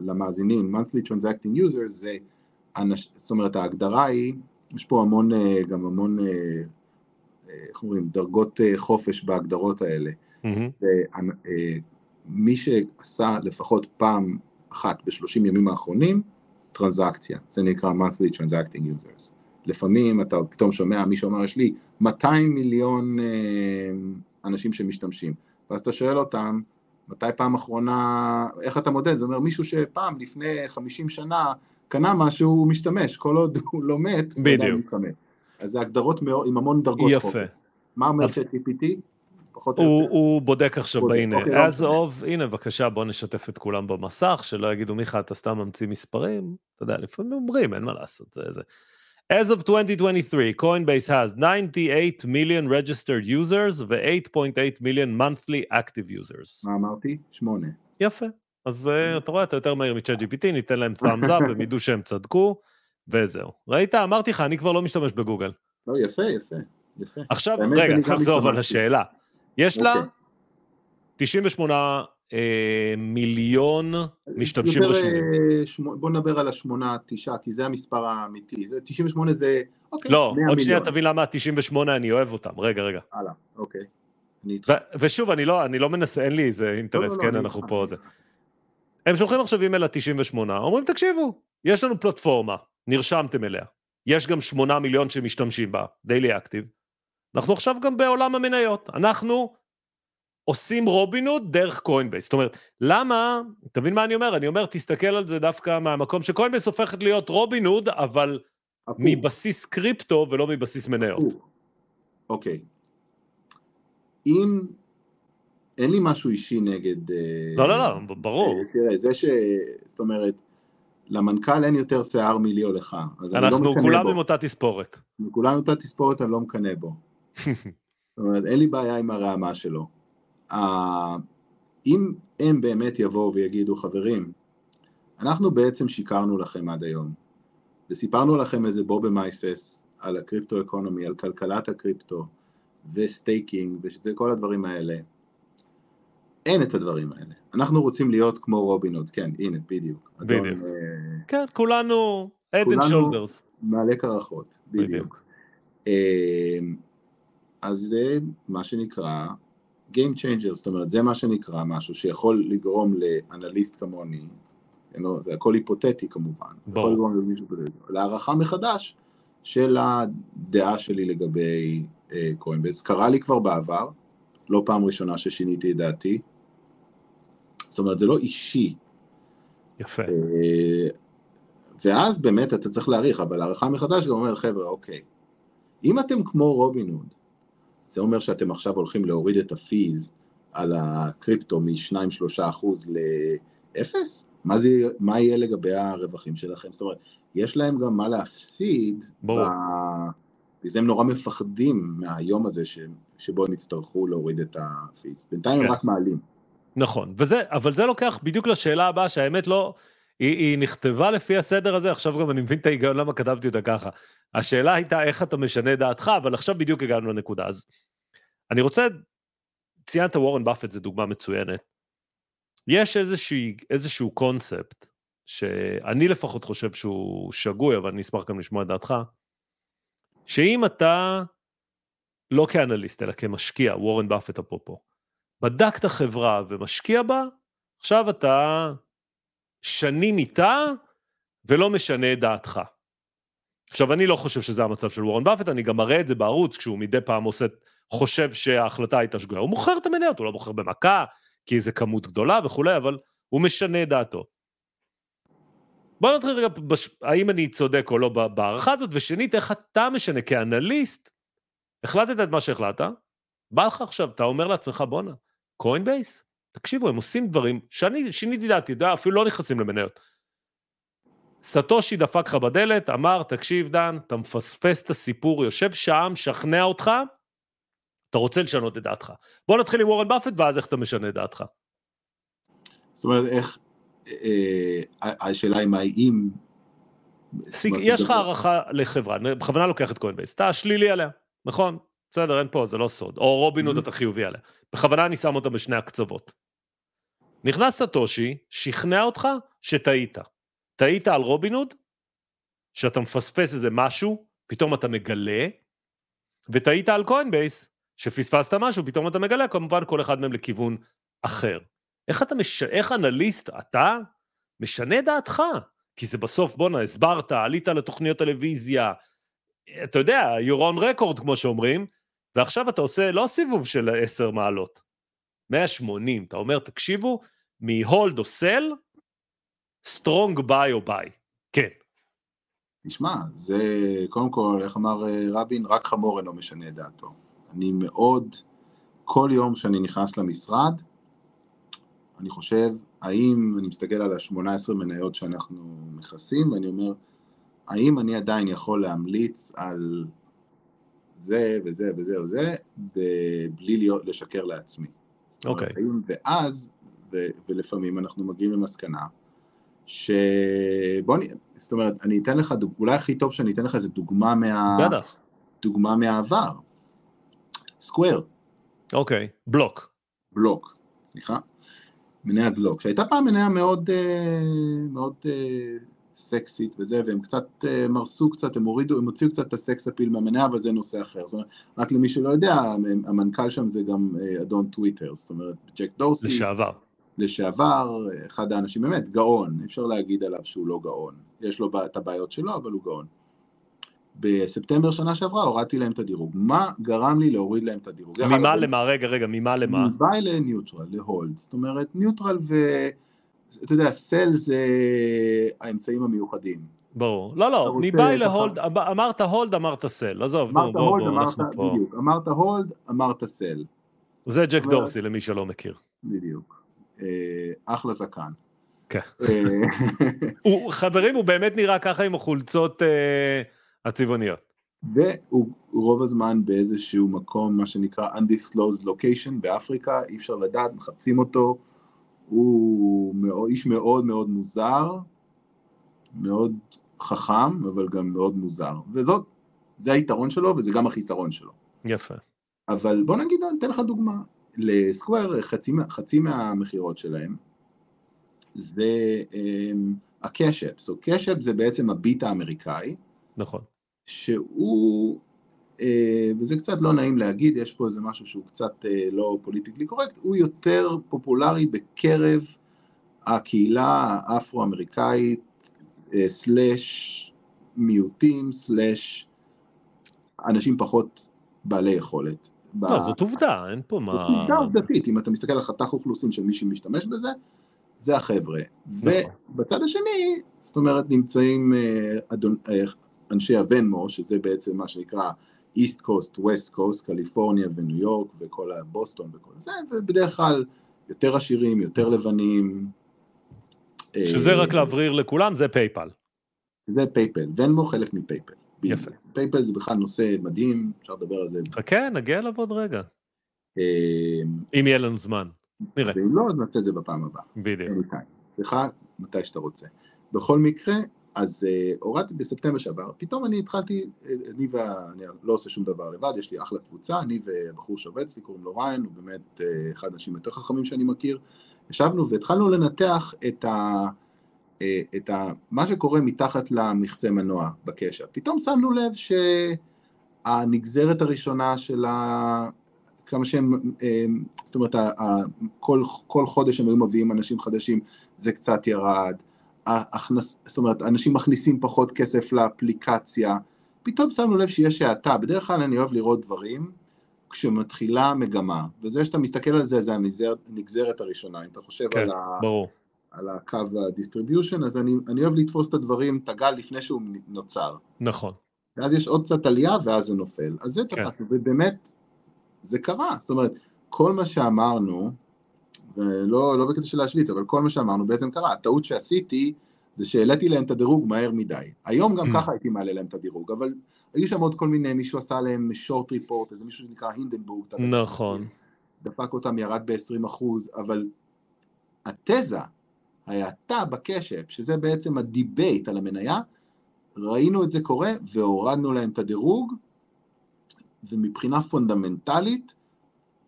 למאזינים, monthly transacting users זה, זאת אומרת ההגדרה היא, יש פה המון, אה, גם המון, אה, איך אומרים, דרגות חופש בהגדרות האלה. מי שעשה לפחות פעם אחת בשלושים ימים האחרונים, טרנזקציה, זה נקרא monthly transacting users. לפעמים אתה פתאום שומע, מישהו אמר, יש לי 200 מיליון אנשים שמשתמשים, ואז אתה שואל אותם, מתי פעם אחרונה, איך אתה מודד? זה אומר מישהו שפעם, לפני 50 שנה, קנה משהו, הוא משתמש, כל עוד [laughs] הוא לא מת, בדיוק. אז זה הגדרות מאוד, עם המון דרגות יפה. חוק. מה אומר ChatGPT? פחות או יותר. הוא בודק עכשיו, בודק. הנה, אוקיי, as לא of, הנה בבקשה בוא נשתף את כולם במסך, שלא יגידו מיכה אתה סתם ממציא מספרים, אתה יודע, לפעמים אומרים, אין מה לעשות, זה זה. As of 2023, Coinbase has 98 million registered users ו-8.8 million monthly active users. מה אמרתי? שמונה. יפה. אז uh, אתה רואה, אתה יותר מהיר מצ'אט GPT, ניתן להם thumbs up, [laughs] הם ידעו שהם צדקו, וזהו. ראית? אמרתי לך, אני כבר לא משתמש בגוגל. לא, יפה, יפה, יפה. עכשיו, רגע, עכשיו זו אבל השאלה. יש לה 98 אוקיי. אה, מיליון משתמשים רשמיים. אה, בוא נדבר על השמונה, תשעה, כי זה המספר האמיתי. 98 זה, אוקיי, לא, עוד שנייה תבין למה ה-98 אני אוהב אותם. רגע, רגע. הלאה, אוקיי. ושוב, אני לא, אני לא מנסה, אין לי איזה אינטרס, לא, לא, כן, לא, אנחנו פה זה. הם שולחים עכשיו אימייל ל-98, אומרים, תקשיבו, יש לנו פלטפורמה, נרשמתם אליה. יש גם 8 מיליון שמשתמשים בה, דיילי אקטיב. אנחנו עכשיו גם בעולם המניות. אנחנו עושים רובינוד דרך קוינבייס. זאת אומרת, למה, תבין מה אני אומר? אני אומר, תסתכל על זה דווקא מהמקום שקוינבייס הופכת להיות רובינוד, אבל אפור. מבסיס קריפטו ולא מבסיס מניות. אוקיי. אם... אין לי משהו אישי נגד... אה, לא, לא, לא, ברור. אה, תראה, זה ש... זאת אומרת, למנכ"ל אין יותר שיער מלי או לך. לא אנחנו לא כולם בו. עם אותה תספורת. כולם עם אותה תספורת, אני לא מקנא בו. [laughs] זאת אומרת, אין לי בעיה עם הרעמה שלו. אם הם באמת יבואו ויגידו, חברים, אנחנו בעצם שיקרנו לכם עד היום, וסיפרנו לכם איזה בובה מייסעס על ה crypto economy, על כלכלת הקריפטו, ו staking, וזה כל הדברים האלה. אין את הדברים האלה. אנחנו רוצים להיות כמו רובינוד, כן, הנה, בדיוק. בדיוק. אדון, אה, כן, כולנו head and shoulders. מעלה קרחות, בדיוק. בדיוק. אה, אז זה מה שנקרא Game Changer, זאת אומרת זה מה שנקרא משהו שיכול לגרום לאנליסט כמוני, לא, זה הכל היפותטי כמובן, יכול לגרום למישהו להערכה מחדש של הדעה שלי לגבי קוינבייס, uh, קרה לי כבר בעבר, לא פעם ראשונה ששיניתי את דעתי, זאת אומרת זה לא אישי. יפה. Uh, ואז באמת אתה צריך להעריך, אבל הערכה מחדש גם אומרת חבר'ה אוקיי, אם אתם כמו רובין הוד, זה אומר שאתם עכשיו הולכים להוריד את הפיז על הקריפטו מ-2-3% ל-0? מה, זה, מה יהיה לגבי הרווחים שלכם? זאת אומרת, יש להם גם מה להפסיד, ברור. וזה הם נורא מפחדים מהיום הזה ש... שבו הם יצטרכו להוריד את הפיז. בינתיים כן. הם רק מעלים. נכון, וזה, אבל זה לוקח בדיוק לשאלה הבאה, שהאמת לא, היא, היא נכתבה לפי הסדר הזה, עכשיו גם אני מבין את ההיגיון למה כתבתי אותה ככה. השאלה הייתה איך אתה משנה דעתך, אבל עכשיו בדיוק הגענו לנקודה. אז אני רוצה, ציינת וורן באפט, זו דוגמה מצוינת. יש איזושהי, איזשהו קונספט, שאני לפחות חושב שהוא שגוי, אבל אני אשמח גם לשמוע את דעתך, שאם אתה, לא כאנליסט, אלא כמשקיע, וורן באפט אפרופו, בדקת חברה ומשקיע בה, עכשיו אתה שנים איתה ולא משנה את דעתך. עכשיו, אני לא חושב שזה המצב של וורן באפט, אני גם מראה את זה בערוץ, כשהוא מדי פעם עושה, חושב שההחלטה הייתה שגויה. הוא מוכר את המניות, הוא לא מוכר במכה, כי איזה כמות גדולה וכולי, אבל הוא משנה את דעתו. בוא נתחיל רגע, בש... האם אני צודק או לא בהערכה הזאת, ושנית, איך אתה משנה כאנליסט, החלטת את מה שהחלטת, בא לך עכשיו, אתה אומר לעצמך, בואנה, קוינבייס, תקשיבו, הם עושים דברים שאני שיניתי דעתי, אתה יודע, אפילו לא נכנסים למניות. סטושי דפק לך בדלת, אמר, תקשיב דן, אתה מפספס את הסיפור, יושב שעה, משכנע אותך, אתה רוצה לשנות את דעתך. בוא נתחיל עם וורן באפט, ואז איך אתה משנה את דעתך. זאת אומרת, איך, אה, השאלה היא מה אם... יש לך הערכה לחברה, בכוונה לוקח את Coinbase, אתה שלילי עליה, נכון? בסדר, אין פה, זה לא סוד. או רובין הוד אתה חיובי עליה. בכוונה אני שם אותה בשני הקצוות. נכנס סטושי, שכנע אותך שטעית. טעית על רובין הוד, שאתה מפספס איזה משהו, פתאום אתה מגלה, וטעית על Coinbase, שפספסת משהו, פתאום אתה מגלה, כמובן כל אחד מהם לכיוון אחר. איך אתה מש... איך אנליסט, אתה משנה דעתך? כי זה בסוף, בואנה, הסברת, עלית לתוכניות טלוויזיה, אתה יודע, you're on record, כמו שאומרים, ועכשיו אתה עושה לא סיבוב של 10 מעלות, 180, אתה אומר, תקשיבו, מ-hold או sell, strong buy או buy, כן. תשמע, זה קודם כל, איך אמר אה, רבין, רק חמור אינו משנה את דעתו. אני מאוד, כל יום שאני נכנס למשרד, אני חושב, האם, אני מסתכל על ה-18 מניות שאנחנו מכסים, ואני אומר, האם אני עדיין יכול להמליץ על זה וזה וזה וזה, בלי להיות, לשקר לעצמי. אוקיי. Okay. ואז, ו, ולפעמים אנחנו מגיעים למסקנה, שבוא. זאת אומרת, אני אתן לך, דוג... אולי הכי טוב שאני אתן לך איזה דוגמה מה... בטח. דוגמה מהעבר. סקוויר. אוקיי, בלוק. בלוק, סליחה. מניית בלוק, שהייתה פעם מניה מאוד, אה, מאוד אה, סקסית וזה, והם קצת אה, מרסו קצת, הם הורידו, הם הוציאו קצת את הסקס אפיל מהמניה, אבל זה נושא אחר. זאת אומרת, רק למי שלא יודע, המנכ"ל שם זה גם אדון טוויטר, זאת אומרת, ג'ק דורסי. לשעבר. לשעבר, אחד האנשים באמת, גאון, אפשר להגיד עליו שהוא לא גאון. יש לו את הבעיות שלו, אבל הוא גאון. בספטמבר שנה שעברה הורדתי להם את הדירוג. מה גרם לי להוריד להם את הדירוג? ממה למה? רגע, רגע, ממה למה? מ buy ל neutral, ל hold. זאת אומרת, neutral ו... אתה יודע, sell זה האמצעים המיוחדים. ברור. לא, לא, מ buy ל hold, אמרת hold, אמרת sell. עזוב, אמרת hold, אמרת, בדיוק. אמרת hold, אמרת sell. זה ג'ק דורסי, למי שלא מכיר. בדיוק. אה, אחלה זקן. כן. אה, [laughs] חברים, הוא באמת נראה ככה עם החולצות... אה, הצבעוניות. והוא רוב הזמן באיזשהו מקום, מה שנקרא undisclosed location באפריקה, אי אפשר לדעת, מחפשים אותו, הוא מאוד, איש מאוד מאוד מוזר, מאוד חכם, אבל גם מאוד מוזר, וזאת, זה היתרון שלו וזה גם החיסרון שלו. יפה. אבל בוא נגיד, אני אתן לך דוגמה, ל Square חצי, חצי מהמכירות שלהם זה um, ה Cash App, so Cash App זה בעצם הביט האמריקאי, נכון. שהוא, וזה קצת לא נעים להגיד, יש פה איזה משהו שהוא קצת אה, לא politically correct, הוא יותר פופולרי בקרב הקהילה האפרו-אמריקאית, אה, סלאש מיעוטים, סלאש אנשים פחות בעלי יכולת. לא, זאת עובדה, אין פה מה... זאת עובדה עובדתית, אם אתה מסתכל על חתך אוכלוסין של מי שמשתמש בזה, זה החבר'ה. נכון. ובצד השני, זאת אומרת, נמצאים אדון, אנשי הוונמו, שזה בעצם מה שנקרא East Coast, West Coast, קליפורניה וניו יורק וכל הבוסטון וכל זה, ובדרך כלל יותר עשירים, יותר לבנים. שזה רק להבהיר לכולם, זה PayPal. זה PayPal, Venmo חלק מ PayPal. יפה. PayPal זה בכלל נושא מדהים, אפשר לדבר על זה. חכה, נגיע אליו עוד רגע. אם יהיה לנו זמן, נראה. ואם לא, אז נעשה את זה בפעם הבאה. בדיוק. סליחה, מתי שאתה רוצה. בכל מקרה, אז uh, הורדתי בספטמבר שעבר, פתאום אני התחלתי, אני ואני לא עושה שום דבר לבד, יש לי אחלה קבוצה, אני ובחור שעובד אצלי, קוראים לו Ryan, הוא באמת uh, אחד האנשים יותר חכמים שאני מכיר, ישבנו והתחלנו לנתח את, ה, את ה, מה שקורה מתחת למכסה מנוע בקשר. פתאום שמנו לב שהנגזרת הראשונה של ה... כמה שהם, זאת אומרת, כל, כל חודש הם היו מביאים אנשים חדשים, זה קצת ירד. ההכנס, זאת אומרת, אנשים מכניסים פחות כסף לאפליקציה, פתאום שמנו לב שיש האטה, בדרך כלל אני אוהב לראות דברים כשמתחילה מגמה, וזה שאתה מסתכל על זה, זה הנגזרת הראשונה, אם אתה חושב כן, על, ה, ברור. על הקו ה distribution, אז אני, אני אוהב לתפוס את הדברים, את הגל לפני שהוא נוצר. נכון. ואז יש עוד קצת עלייה ואז זה נופל. אז זה כן. תפסנו, ובאמת, זה קרה. זאת אומרת, כל מה שאמרנו, ולא לא בקטע של להשוויץ, אבל כל מה שאמרנו בעצם קרה. הטעות שעשיתי, זה שהעליתי להם את הדירוג מהר מדי. היום גם Mm. ככה הייתי מעלה להם את הדירוג, אבל היו שם עוד כל מיני, מישהו עשה להם short report, איזה מישהו שנקרא Hindenburg, נכון. דפק אותם, ירד ב-20 אחוז, אבל התזה, ההאטה ב Cash App, שזה בעצם ה debate על המניה, ראינו את זה קורה והורדנו להם את הדירוג, ומבחינה פונדמנטלית,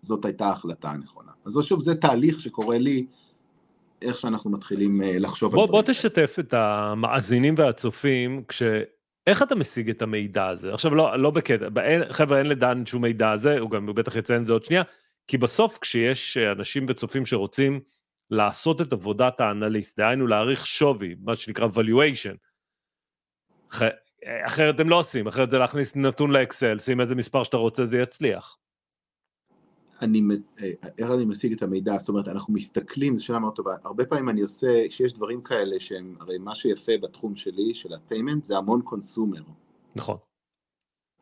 זאת הייתה ההחלטה הנכונה. אז שוב, זה תהליך שקורה לי, איך שאנחנו מתחילים אה, לחשוב בוא, על בוא דברים. תשתף את המאזינים והצופים, כש... איך אתה משיג את המידע הזה? עכשיו, לא, לא בקטע, באין, חבר'ה, אין לדן שום מידע הזה, הוא גם הוא בטח יציין את זה עוד שנייה, כי בסוף כשיש אה, אנשים וצופים שרוצים לעשות את עבודת האנליסט, דהיינו להעריך שווי, מה שנקרא valuation, אח... אחרת הם לא עושים, אחרת זה להכניס נתון לאקסל, שים איזה מספר שאתה רוצה, זה יצליח. אני, אה, איך אני משיג את המידע, זאת אומרת, אנחנו מסתכלים, זו שאלה מאוד טובה, הרבה פעמים אני עושה, שיש דברים כאלה שהם, הרי מה שיפה בתחום שלי, של ה payment, זה המון consumer. נכון.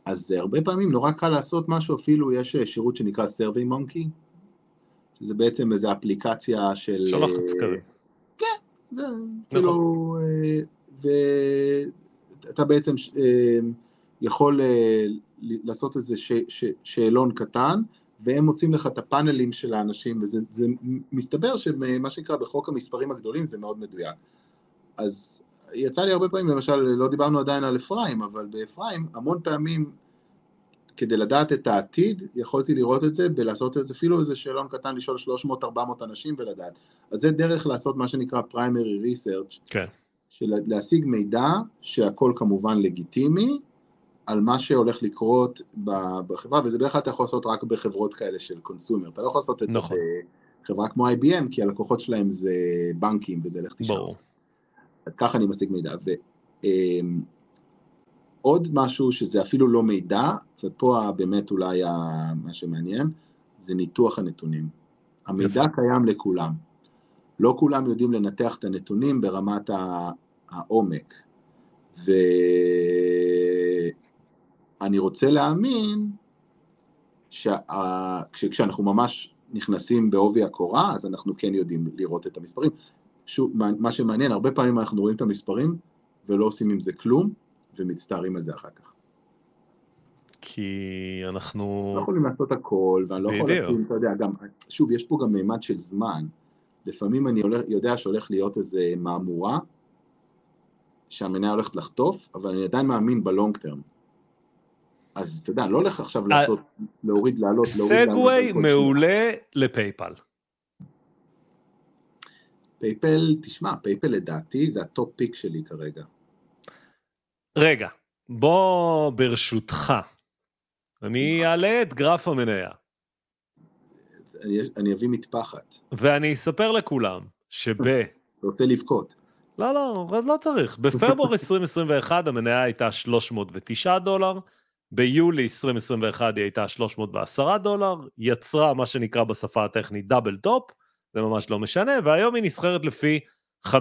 אז הרבה פעמים נורא קל לעשות משהו, אפילו יש אה, שירות שנקרא SurveyMonkey, שזה בעצם איזו אפליקציה של... שולחת אה, סקרים. זה נכון. כאילו, ואתה בעצם יכול לעשות איזה ש- ש- שאלון קטן, והם מוצאים לך את הפאנלים של האנשים, וזה זה מסתבר שמה שנקרא בחוק המספרים הגדולים זה מאוד מדויק. אז יצא לי הרבה פעמים, למשל, לא דיברנו עדיין על אפרים, אבל באפרים המון פעמים כדי לדעת את העתיד, יכולתי לראות את זה בלעשות איזה, אפילו איזה שאלון קטן, לשאול 300-400 אנשים ולדעת. אז זה דרך לעשות מה שנקרא primary research, כן. של להשיג מידע שהכל כמובן לגיטימי, על מה שהולך לקרות בחברה, וזה בדרך כלל אתה יכול לעשות רק בחברות כאלה של קונסומר, אתה לא יכול לעשות את נכון. זה בחברה כמו IBM, כי הלקוחות שלהם זה בנקים וזה לך תשאר. ברור. אז ככה אני משיג מידע. ועוד משהו שזה אפילו לא מידע, ופה באמת אולי מה שמעניין, זה ניתוח הנתונים. המידע יפה. קיים לכולם. לא כולם יודעים לנתח את הנתונים ברמת העומק. ואני רוצה להאמין שכשאנחנו ממש נכנסים בעובי הקורה, אז אנחנו כן יודעים לראות את המספרים. שוב, מה- שמעניין, הרבה פעמים אנחנו רואים את המספרים ולא עושים עם זה כלום, ומצטערים על זה אחר כך. כי אנחנו... לא יכולים לעשות הכל, ואני לא יכול. לשים, אתה יודע, גם, שוב, יש פה גם מימד של זמן. לפעמים אני הולך, יודע שהולך להיות איזה מהמורה, שהמניה הולכת לחטוף, אבל אני עדיין מאמין ב long term. אז אתה יודע, לא הולך עכשיו אה, לעשות, להוריד, לעלות, להוריד, לעלות. segue מעולה ל PayPal. PayPal, תשמע, PayPal לדעתי זה ה top pick שלי כרגע. רגע, בוא ברשותך, אני אעלה את גרף המניה, אני, אני אביא מטפחת, ואני אספר לכולם שב... רוצה לבכות. לא, לא, לא צריך. בפברואר [laughs] 2021 המניה הייתה 309 דולר, ביולי 2021 היא הייתה 310 דולר, יצרה מה שנקרא בשפה הטכנית double top, זה ממש לא משנה, והיום היא נסחרת לפי 58.45,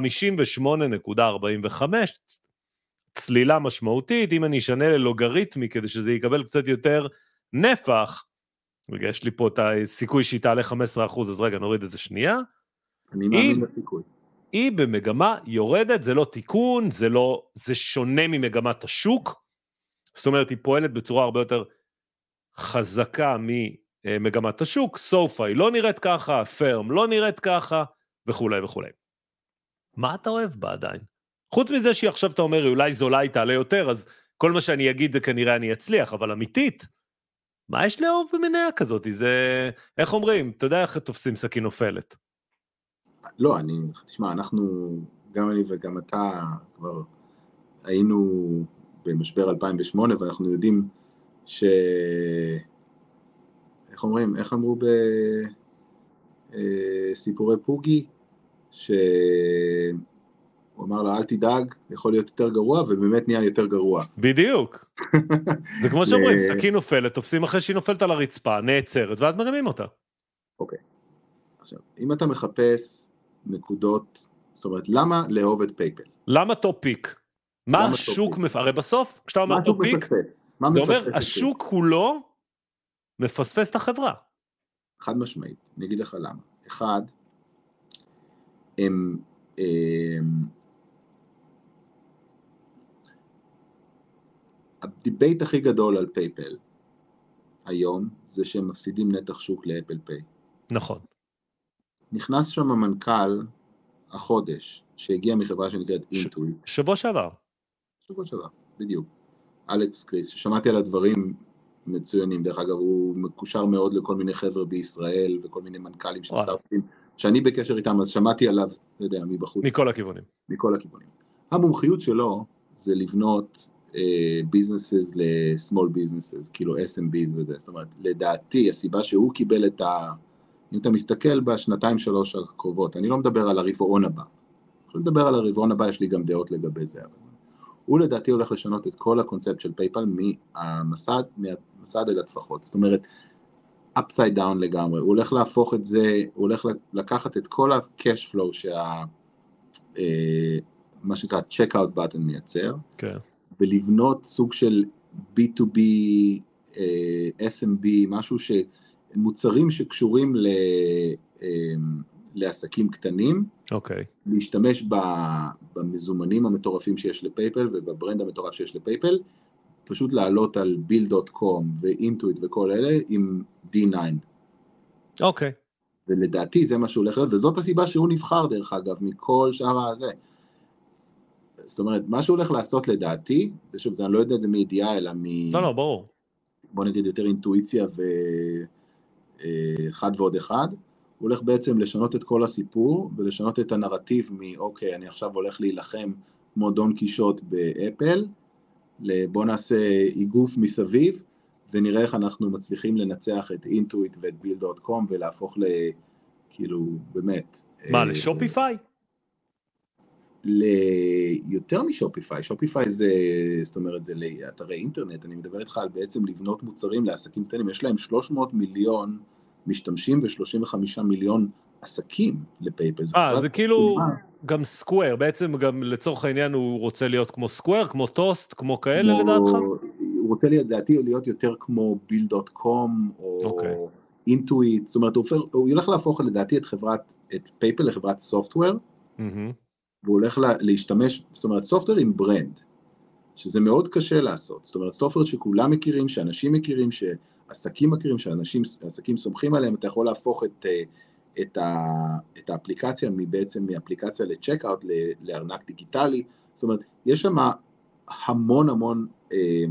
צלילה משמעותית, אם אני אשנה ללוגריתמי כדי שזה יקבל קצת יותר נפח, רגע, יש לי פה את הסיכוי שהיא תעלה 15%, אז רגע, נוריד את זה שנייה. אני מאמין לסיכוי. היא במגמה יורדת, זה לא תיקון, זה לא, זה שונה ממגמת השוק, זאת אומרת היא פועלת בצורה הרבה יותר חזקה ממגמת השוק, סופה היא לא נראית ככה, פרם לא נראית ככה, וכולי וכולי. מה אתה אוהב בה עדיין? חוץ מזה שהיא עכשיו אתה אומר, אולי זולה היא תעלה יותר, אז כל מה שאני אגיד זה כנראה אני אצליח, אבל אמיתית, מה יש לאהוב במניה כזאת? זה, איך אומרים, אתה יודע איך תופסים סכין נופלת. לא, אני, תשמע, אנחנו, גם אני וגם אתה כבר היינו במשבר 2008, ואנחנו יודעים ש... איך אומרים, איך אמרו בסיפורי פוגי? הוא אמר לו, אל תדאג, יכול להיות יותר גרוע, ובאמת נהיה יותר גרוע. בדיוק. [laughs] זה כמו שאומרים, סכין נופלת, תופסים אחרי שהיא נופלת על הרצפה, נעצרת, ואז מרימים אותה. אוקיי. עכשיו, אם אתה מחפש נקודות, זאת אומרת, למה לאהוב את PayPal? למה top pick? מה השוק? מפ... הרי בסוף, כשאתה אומר מפספס? מה זה אומר? השוק כולו מפספס את החברה. חד משמעית, אני אגיד לך למה. אחד, הם... הם ה debate הכי גדול על PayPal היום זה שהם מפסידים נתח שוק ל Apple Pay. נכון. נכנס שם המנכ"ל החודש, שהגיע מחברה שנקראת Intuit, שבוע שעבר. שבוע שעבר, בדיוק. אלכס קריס, ששמעתי עליו דברים מצוינים, דרך אגב הוא מקושר מאוד לכל מיני חבר'ה בישראל וכל מיני מנכ"לים של וואלה. סטארט-אפים, שאני בקשר איתם, אז שמעתי עליו, לא יודע, מבחוץ, מכל הכיוונים. מכל הכיוונים. המומחיות שלו זה לבנות ביזנסס ל-small businesses, כאילו SMBs וזה, זאת אומרת, לדעתי הסיבה שהוא קיבל את ה... אם אתה מסתכל בשנתיים שלוש הקרובות, אני לא מדבר על הרבעון הבא, אני לדבר על הרבעון הבא, יש לי גם דעות לגבי זה, אבל הוא לדעתי הולך לשנות את כל הקונספט של פייפל מהמסד, מהמסד אל הטפחות, זאת אומרת, upside down לגמרי, הוא הולך להפוך את זה, הוא הולך לקחת את כל ה-cash flow שה... אה, מה שנקרא checkout button מייצר, כן. ולבנות סוג של B2B, אה, SMB, משהו ש... מוצרים שקשורים ל... אה, לעסקים קטנים, אוקיי. להשתמש ב- במזומנים המטורפים שיש לפייפל ובברנד המטורף שיש לפייפל, פשוט לעלות על ביל.קום ואינטואיט וכל אלה עם D9. אוקיי. ולדעתי זה מה שהוא הולך להיות, וזאת הסיבה שהוא נבחר דרך אגב, מכל שאר הזה. זאת אומרת, מה שהוא הולך לעשות לדעתי, ושוב, אני לא יודע את זה מידיעה, אלא מ... לא, לא, ברור. בוא נגיד יותר אינטואיציה ואחד ועוד אחד, הוא הולך בעצם לשנות את כל הסיפור ולשנות את הנרטיב מאוקיי, אני עכשיו הולך להילחם כמו דון קישוט ב Apple, לבוא נעשה איגוף מסביב ונראה איך אנחנו מצליחים לנצח את Intuit ואת Bill.com ולהפוך ל... כאילו, באמת. מה, אה, ל Shopify? ליותר מ Shopify, Shopify זה, זאת אומרת, זה לאתרי אינטרנט, אני מדבר איתך על בעצם לבנות מוצרים לעסקים קטנים, יש להם 300 מיליון משתמשים ו-35 מיליון עסקים ל PayPal. אה, זה כאילו עצומה. גם Square, בעצם גם לצורך העניין הוא רוצה להיות כמו Square, כמו טוסט, כמו כאלה כמו- לדעתך? הוא רוצה לדעתי להיות יותר כמו Bill.com או אוקיי. Intuit, זאת אומרת, הוא, הוא ילך להפוך לדעתי את חברת, את PayPal לחברת software, מהמם. והוא הולך לה, להשתמש, זאת אומרת, software עם brand, שזה מאוד קשה לעשות, זאת אומרת, software שכולם מכירים, שאנשים מכירים, שעסקים מכירים, שעסקים סומכים עליהם, אתה יכול להפוך את, אה, את, ה, את האפליקציה בעצם מאפליקציה לצ'קאוט לארנק דיגיטלי, זאת אומרת, יש שם המון המון אה,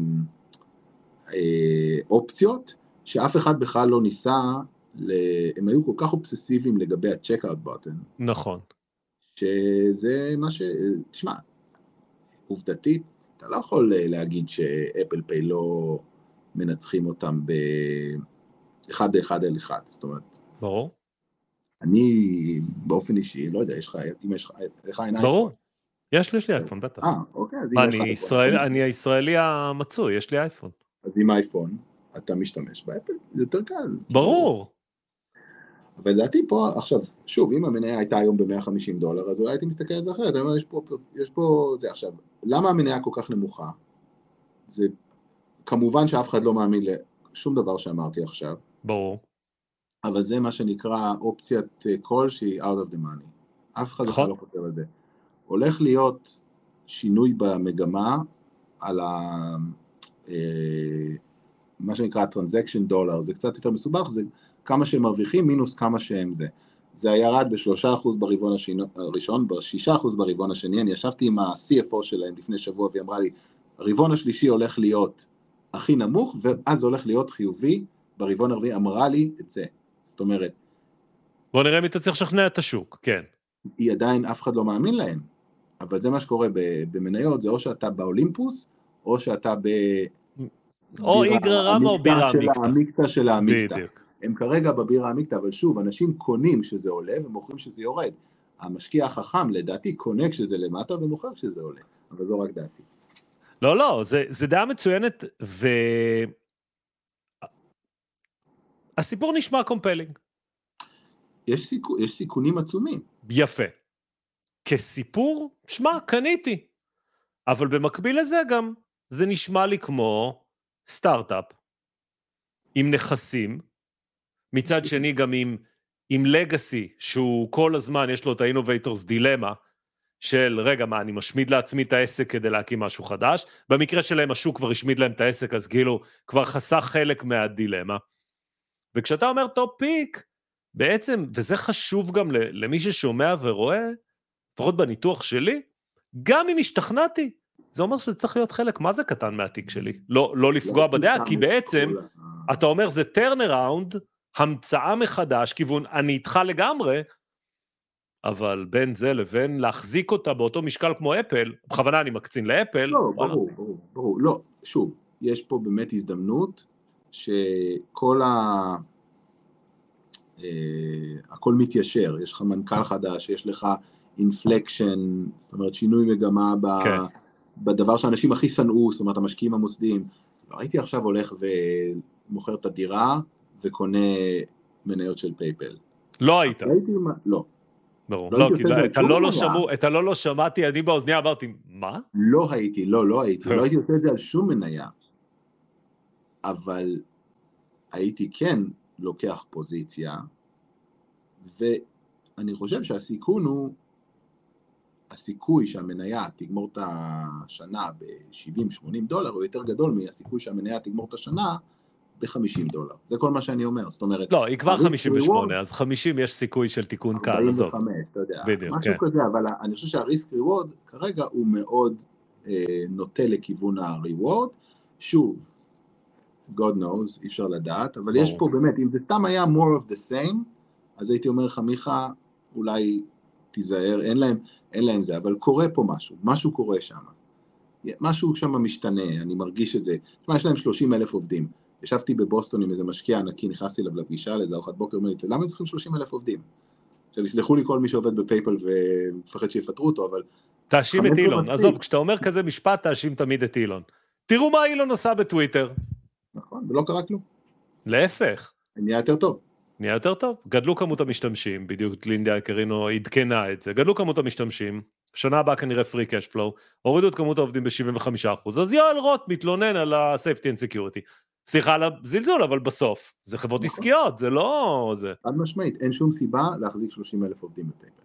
אה, אופציות, שאף אחד בכלל לא ניסה, ל... הם היו כל כך אובססיביים לגבי ה-checkout button, נכון. שזה מה ש... תשמע, עובדתית, אתה לא יכול אה, להגיד שאפל פיי לא מנצחים אותם באחד לאחד אל אחד, זאת אומרת, ברור. אני באופן אישי, לא יודע, יש לך, אם יש לך, אייפון. ברור. יש לי, יש לי אייפון, בטח. אה, אוקיי, אז אם יש לך ישראל- אני הישראלי המצוי, יש לי אייפון. אז עם אייפון, אתה משתמש באפל, זה יותר קל. ברור. אבל לדעתי פה, עכשיו, שוב, אם המניה הייתה היום ב-150 דולר, אז אולי הייתי מסתכל על זה אחרת, אני אומר, יש פה, יש פה, זה עכשיו, למה המניה כל כך נמוכה? זה, כמובן שאף אחד לא מאמין לשום דבר שאמרתי עכשיו, ברור. אבל זה מה שנקרא אופציית קול שהיא out of the money. אף אחד בכלל נכון. לא חושב על זה. הולך להיות שינוי במגמה על ה... אה, מה שנקרא transaction dollar, זה קצת יותר מסובך, זה כמה שהם מרוויחים מינוס כמה שהם זה. זה ירד ב-3% ברבעון השינו- הראשון, ב-6% ברבעון השני, אני ישבתי עם ה-CFO שלהם לפני שבוע והיא אמרה לי, הרבעון השלישי הולך להיות הכי נמוך, ואז זה הולך להיות חיובי, ברבעון הרביעי אמרה לי את זה. זאת אומרת, בוא נראה אם היא תצליח לשכנע את השוק, כן. היא עדיין, אף אחד לא מאמין להם, אבל זה מה שקורה במניות, זה או שאתה באולימפוס, או שאתה ב... או איגרא רמא או בירה עמיקתא. העמיקתא של העמיקתא. בדיוק. הם כרגע בבירא עמיקתא, אבל שוב, אנשים קונים שזה עולה ומוכרים שזה יורד. המשקיע החכם לדעתי קונה כשזה למטה ומוכר כשזה עולה, אבל זו רק דעתי. לא, לא, זה, זה דעה מצוינת, ו... הסיפור נשמע compelling. יש, סיכו, יש סיכונים עצומים. יפה. כסיפור, שמע, קניתי. אבל במקביל לזה גם, זה נשמע לי כמו סטארט-אפ, עם נכסים, מצד שני גם עם, עם legacy, שהוא כל הזמן, יש לו את ה innovator's dilemma, של רגע, מה, אני משמיד לעצמי את העסק כדי להקים משהו חדש? במקרה שלהם השוק כבר השמיד להם את העסק, אז כאילו, כבר חסך חלק מהדילמה. וכשאתה אומר top pick, בעצם, וזה חשוב גם למי ששומע ורואה, לפחות בניתוח שלי, גם אם השתכנעתי, זה אומר שזה צריך להיות חלק, מה זה קטן מהתיק שלי? לא, לא לפגוע לא בדעה, כי בעצם, אתה אומר זה turnaround, המצאה מחדש, כיוון אני איתך לגמרי, אבל בין זה לבין להחזיק אותה באותו משקל כמו אפל, בכוונה אני מקצין לאפל. לא, ברור, ברור, ברור. לא, שוב, יש פה באמת הזדמנות שכל ה... אה, הכל מתיישר, יש לך מנכ"ל חדש, יש לך inflection, זאת אומרת שינוי מגמה ב... כן. בדבר שאנשים הכי שנאו, זאת אומרת המשקיעים המוסדיים. לא הייתי עכשיו הולך ומוכר את הדירה וקונה מניות של PayPal. לא היית. הייתי, לא. ברור, לא, לא כי את הלא לא שמעו, את הלא לא שמעתי, אני באוזניה אמרתי, מה? לא הייתי, לא, לא הייתי, לא הייתי עושה את זה על שום מניה, אבל הייתי כן לוקח פוזיציה, ואני חושב שהסיכון הוא הסיכוי שהמניה תגמור את השנה ב-70-80 דולר הוא יותר גדול מהסיכוי שהמניה תגמור את השנה ב-50 דולר. זה כל מה שאני אומר, זאת אומרת... לא, היא כבר 58, אז 50 יש סיכוי של תיקון קל, עזוב. 45, אתה יודע. בדיוק, משהו כן. כזה, אבל אני חושב שהריסק ריוורד כרגע הוא מאוד אה, נוטה לכיוון הריוורד. שוב, God knows, אי אפשר לדעת, אבל יש פה באמת, אם זה סתם היה more of the same, אז הייתי אומר לך, מיכה, אולי תיזהר, אין להם, אין להם זה, אבל קורה פה משהו, משהו קורה שם. משהו שם משתנה, אני מרגיש את זה. תשמע, יש להם 30 אלף עובדים. ישבתי בבוסטון עם איזה משקיע ענקי, נכנסתי אליו לפגישה, לאיזה ארוחת בוקר, אומר לי, למה הם צריכים 30 אלף עובדים? עכשיו, יסלחו לי כל מי שעובד בפייפל ומפחד שיפטרו אותו, אבל... תאשים את אילון, עזוב, כשאתה אומר כזה משפט, תאשים תמיד את אילון. תראו מה אילון עשה בטוויטר. נכון, ולא קרה כלום. להפך. נהיה יותר טוב. נהיה יותר טוב. גדלו כמות המשתמשים, בדיוק לינדיה קרינו עדכנה את זה, גדלו כמות המשתמשים, שנה הבאה כנראה פרי קאש פלואו, הורידו את כמות העובדים ב-75%, אז יואל רוט מתלונן על ה-safety and security. סליחה על הזלזול, אבל בסוף, זה חברות נכון. עסקיות, זה לא... זה... חד משמעית, אין שום סיבה להחזיק 30 אלף עובדים בפייפל.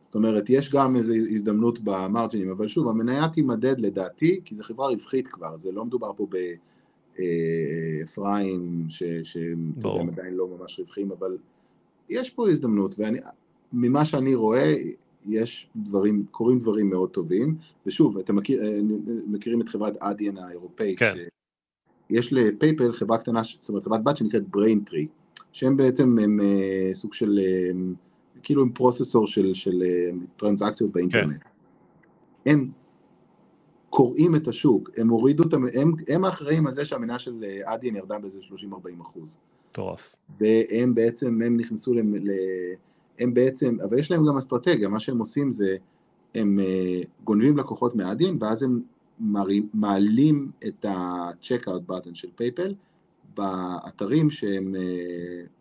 זאת אומרת, יש גם איזו הזדמנות במרג'ינים, אבל שוב, המניה תימדד לדעתי, כי זו חברה רווחית כבר, זה לא מדובר פה ב Affirm, שהם עדיין לא ממש רווחים, אבל יש פה הזדמנות, וממה שאני רואה, יש דברים, קורים דברים מאוד טובים, ושוב, אתם מכיר, אה, מכירים את חברת Adyen האירופאית, כן. יש ל PayPal חברה קטנה, זאת אומרת חברת בת שנקראת Braintree, שהם בעצם הם אה, סוג של, אה, כאילו הם פרוססור של, של טרנזקציות באינטרנט. כן. הם קוראים את השוק, הם הורידו את, הם, הם האחראים על זה שהמניה של אדיאן ירדה באיזה 30-40 אחוז. מטורף. והם בעצם, הם נכנסו ל... ל הם בעצם, אבל יש להם גם אסטרטגיה, מה שהם עושים זה, הם uh, גונבים לקוחות מאדין, ואז הם מרים, מעלים את ה-checkout button של פייפל באתרים שהם אה,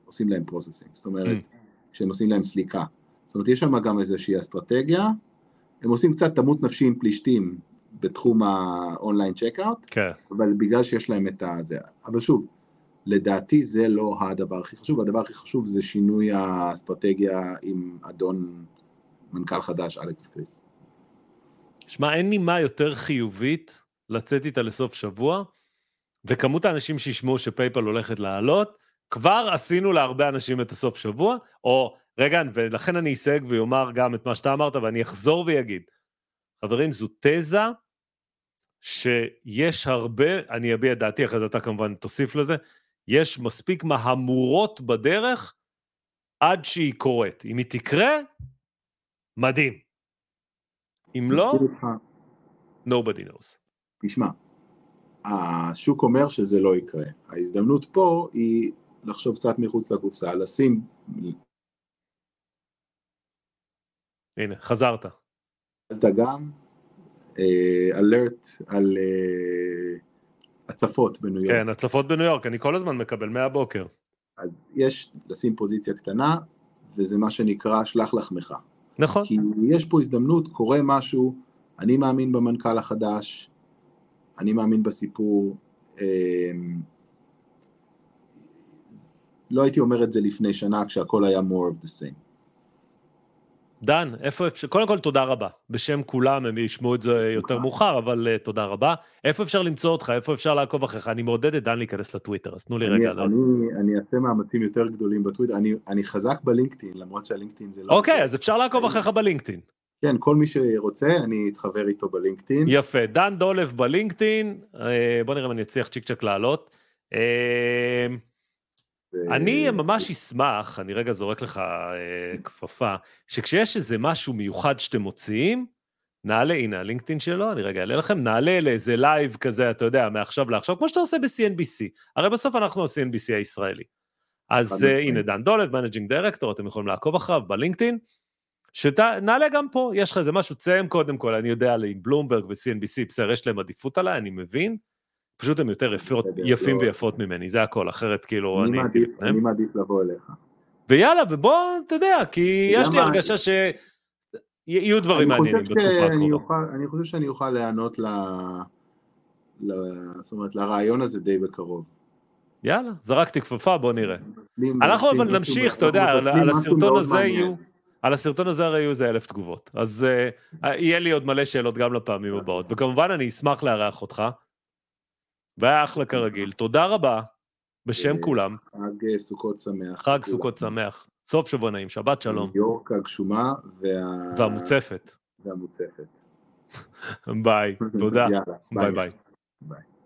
עושים להם processing, זאת אומרת, אממ. שהם עושים להם סליקה. זאת אומרת, יש שם גם איזושהי אסטרטגיה, הם עושים קצת תמות נפשי עם פלישתים בתחום ה online checkout, כן. אבל בגלל שיש להם את הזה, אבל שוב, לדעתי זה לא הדבר הכי חשוב, הדבר הכי חשוב זה שינוי האסטרטגיה עם אדון מנכ"ל חדש, אלכס כריס. שמע, אין נימה יותר חיובית לצאת איתה לסוף שבוע, וכמות האנשים שישמעו שפייפל הולכת לעלות, כבר עשינו להרבה אנשים את הסוף שבוע, או רגע, ולכן אני אסייג ויאמר גם את מה שאתה אמרת, ואני אחזור ויגיד, חברים, זו תזה שיש הרבה, אני אביע את דעתי, אחרי זה אתה כמובן תוסיף לזה, יש מספיק מהמורות בדרך עד שהיא קורית. אם היא תקרה, מדהים. אם לא, nobody knows. תשמע, השוק אומר שזה לא יקרה. ההזדמנות פה היא לחשוב קצת מחוץ לקופסה, לשים הנה, חזרת. אתה גם אלרט על אה, הצפות בניו יורק. כן, הצפות בניו יורק, אני כל הזמן מקבל מהבוקר. אז יש לשים פוזיציה קטנה, וזה מה שנקרא שלח לחמך. נכון. כי יש פה הזדמנות, קורה משהו, אני מאמין במנכ"ל החדש, אני מאמין בסיפור. אמ, לא הייתי אומר את זה לפני שנה כשהכל היה more of the same. דן, איפה אפשר, קודם כל תודה רבה. בשם כולם, הם ישמעו את זה יותר מאוחר, אבל uh, תודה רבה. איפה אפשר למצוא אותך? איפה אפשר לעקוב אחריך? אני מעודד את דן להיכנס לטוויטר, אז תנו לי אני, רגע. אני, לא... אני אעשה מאמצים יותר גדולים בטוויטר, אני, אני חזק בלינקדאין, למרות שהלינקדאין זה לא... אוקיי, אז אפשר לעקוב אחריך בלינקדאין. כן, כל מי שרוצה, אני אתחבר איתו בלינקדאין. יפה, דן דולב בלינקדאין, אה, בוא נראה אם אני אצליח צ'יק צ'ק לעלות. אני ממש אשמח, אני רגע זורק לך אה, כפפה, שכשיש איזה משהו מיוחד שאתם מוציאים, נעלה, הנה הלינקדאין שלו, אני רגע אעלה לכם, נעלה לאיזה live כזה, אתה יודע, מעכשיו לעכשיו, כמו שאתה עושה ב-CNBC. הרי בסוף אנחנו ה-CNBC הישראלי. אז הנה, דן דולב, managing director, אתם יכולים לעקוב אחריו בלינקדאין. שנעלה גם פה, יש לך איזה משהו, תסיים קודם כל, אני יודע, עם בלומברג ו-CNBC, בסדר, יש להם עדיפות עליי, אני מבין. פשוט הם יותר יפות, יפים. ויפות ממני, זה הכל, אחרת כאילו אני... אני מעדיף, אני מעדיף לבוא אליך. ויאללה, ובוא, אתה יודע, כי יש לי הרגשה שיהיו דברים מעניינים בתקופה הקרובה. אני חושב שאני אוכל להיענות ל... ל... זאת אומרת, לרעיון הזה די בקרוב. יאללה, זרקתי כפפה, בוא נראה. אנחנו אבל נמשיך, אתה יודע, על הסרטון הזה יהיו... על הסרטון הזה הרי יהיו איזה אלף תגובות. אז uh, יהיה לי עוד מלא שאלות גם לפעמים הבאות. וכמובן, אני אשמח לארח אותך. והיה אחלה כרגיל. תודה רבה, בשם אה, כולם. חג סוכות שמח. חג סוכות שמח. סוף שבוע נעים, שבת שלום. יורק הגשומה וה... והמוצפת. והמוצפת. [laughs] ביי, תודה. ביי ביי. ביי.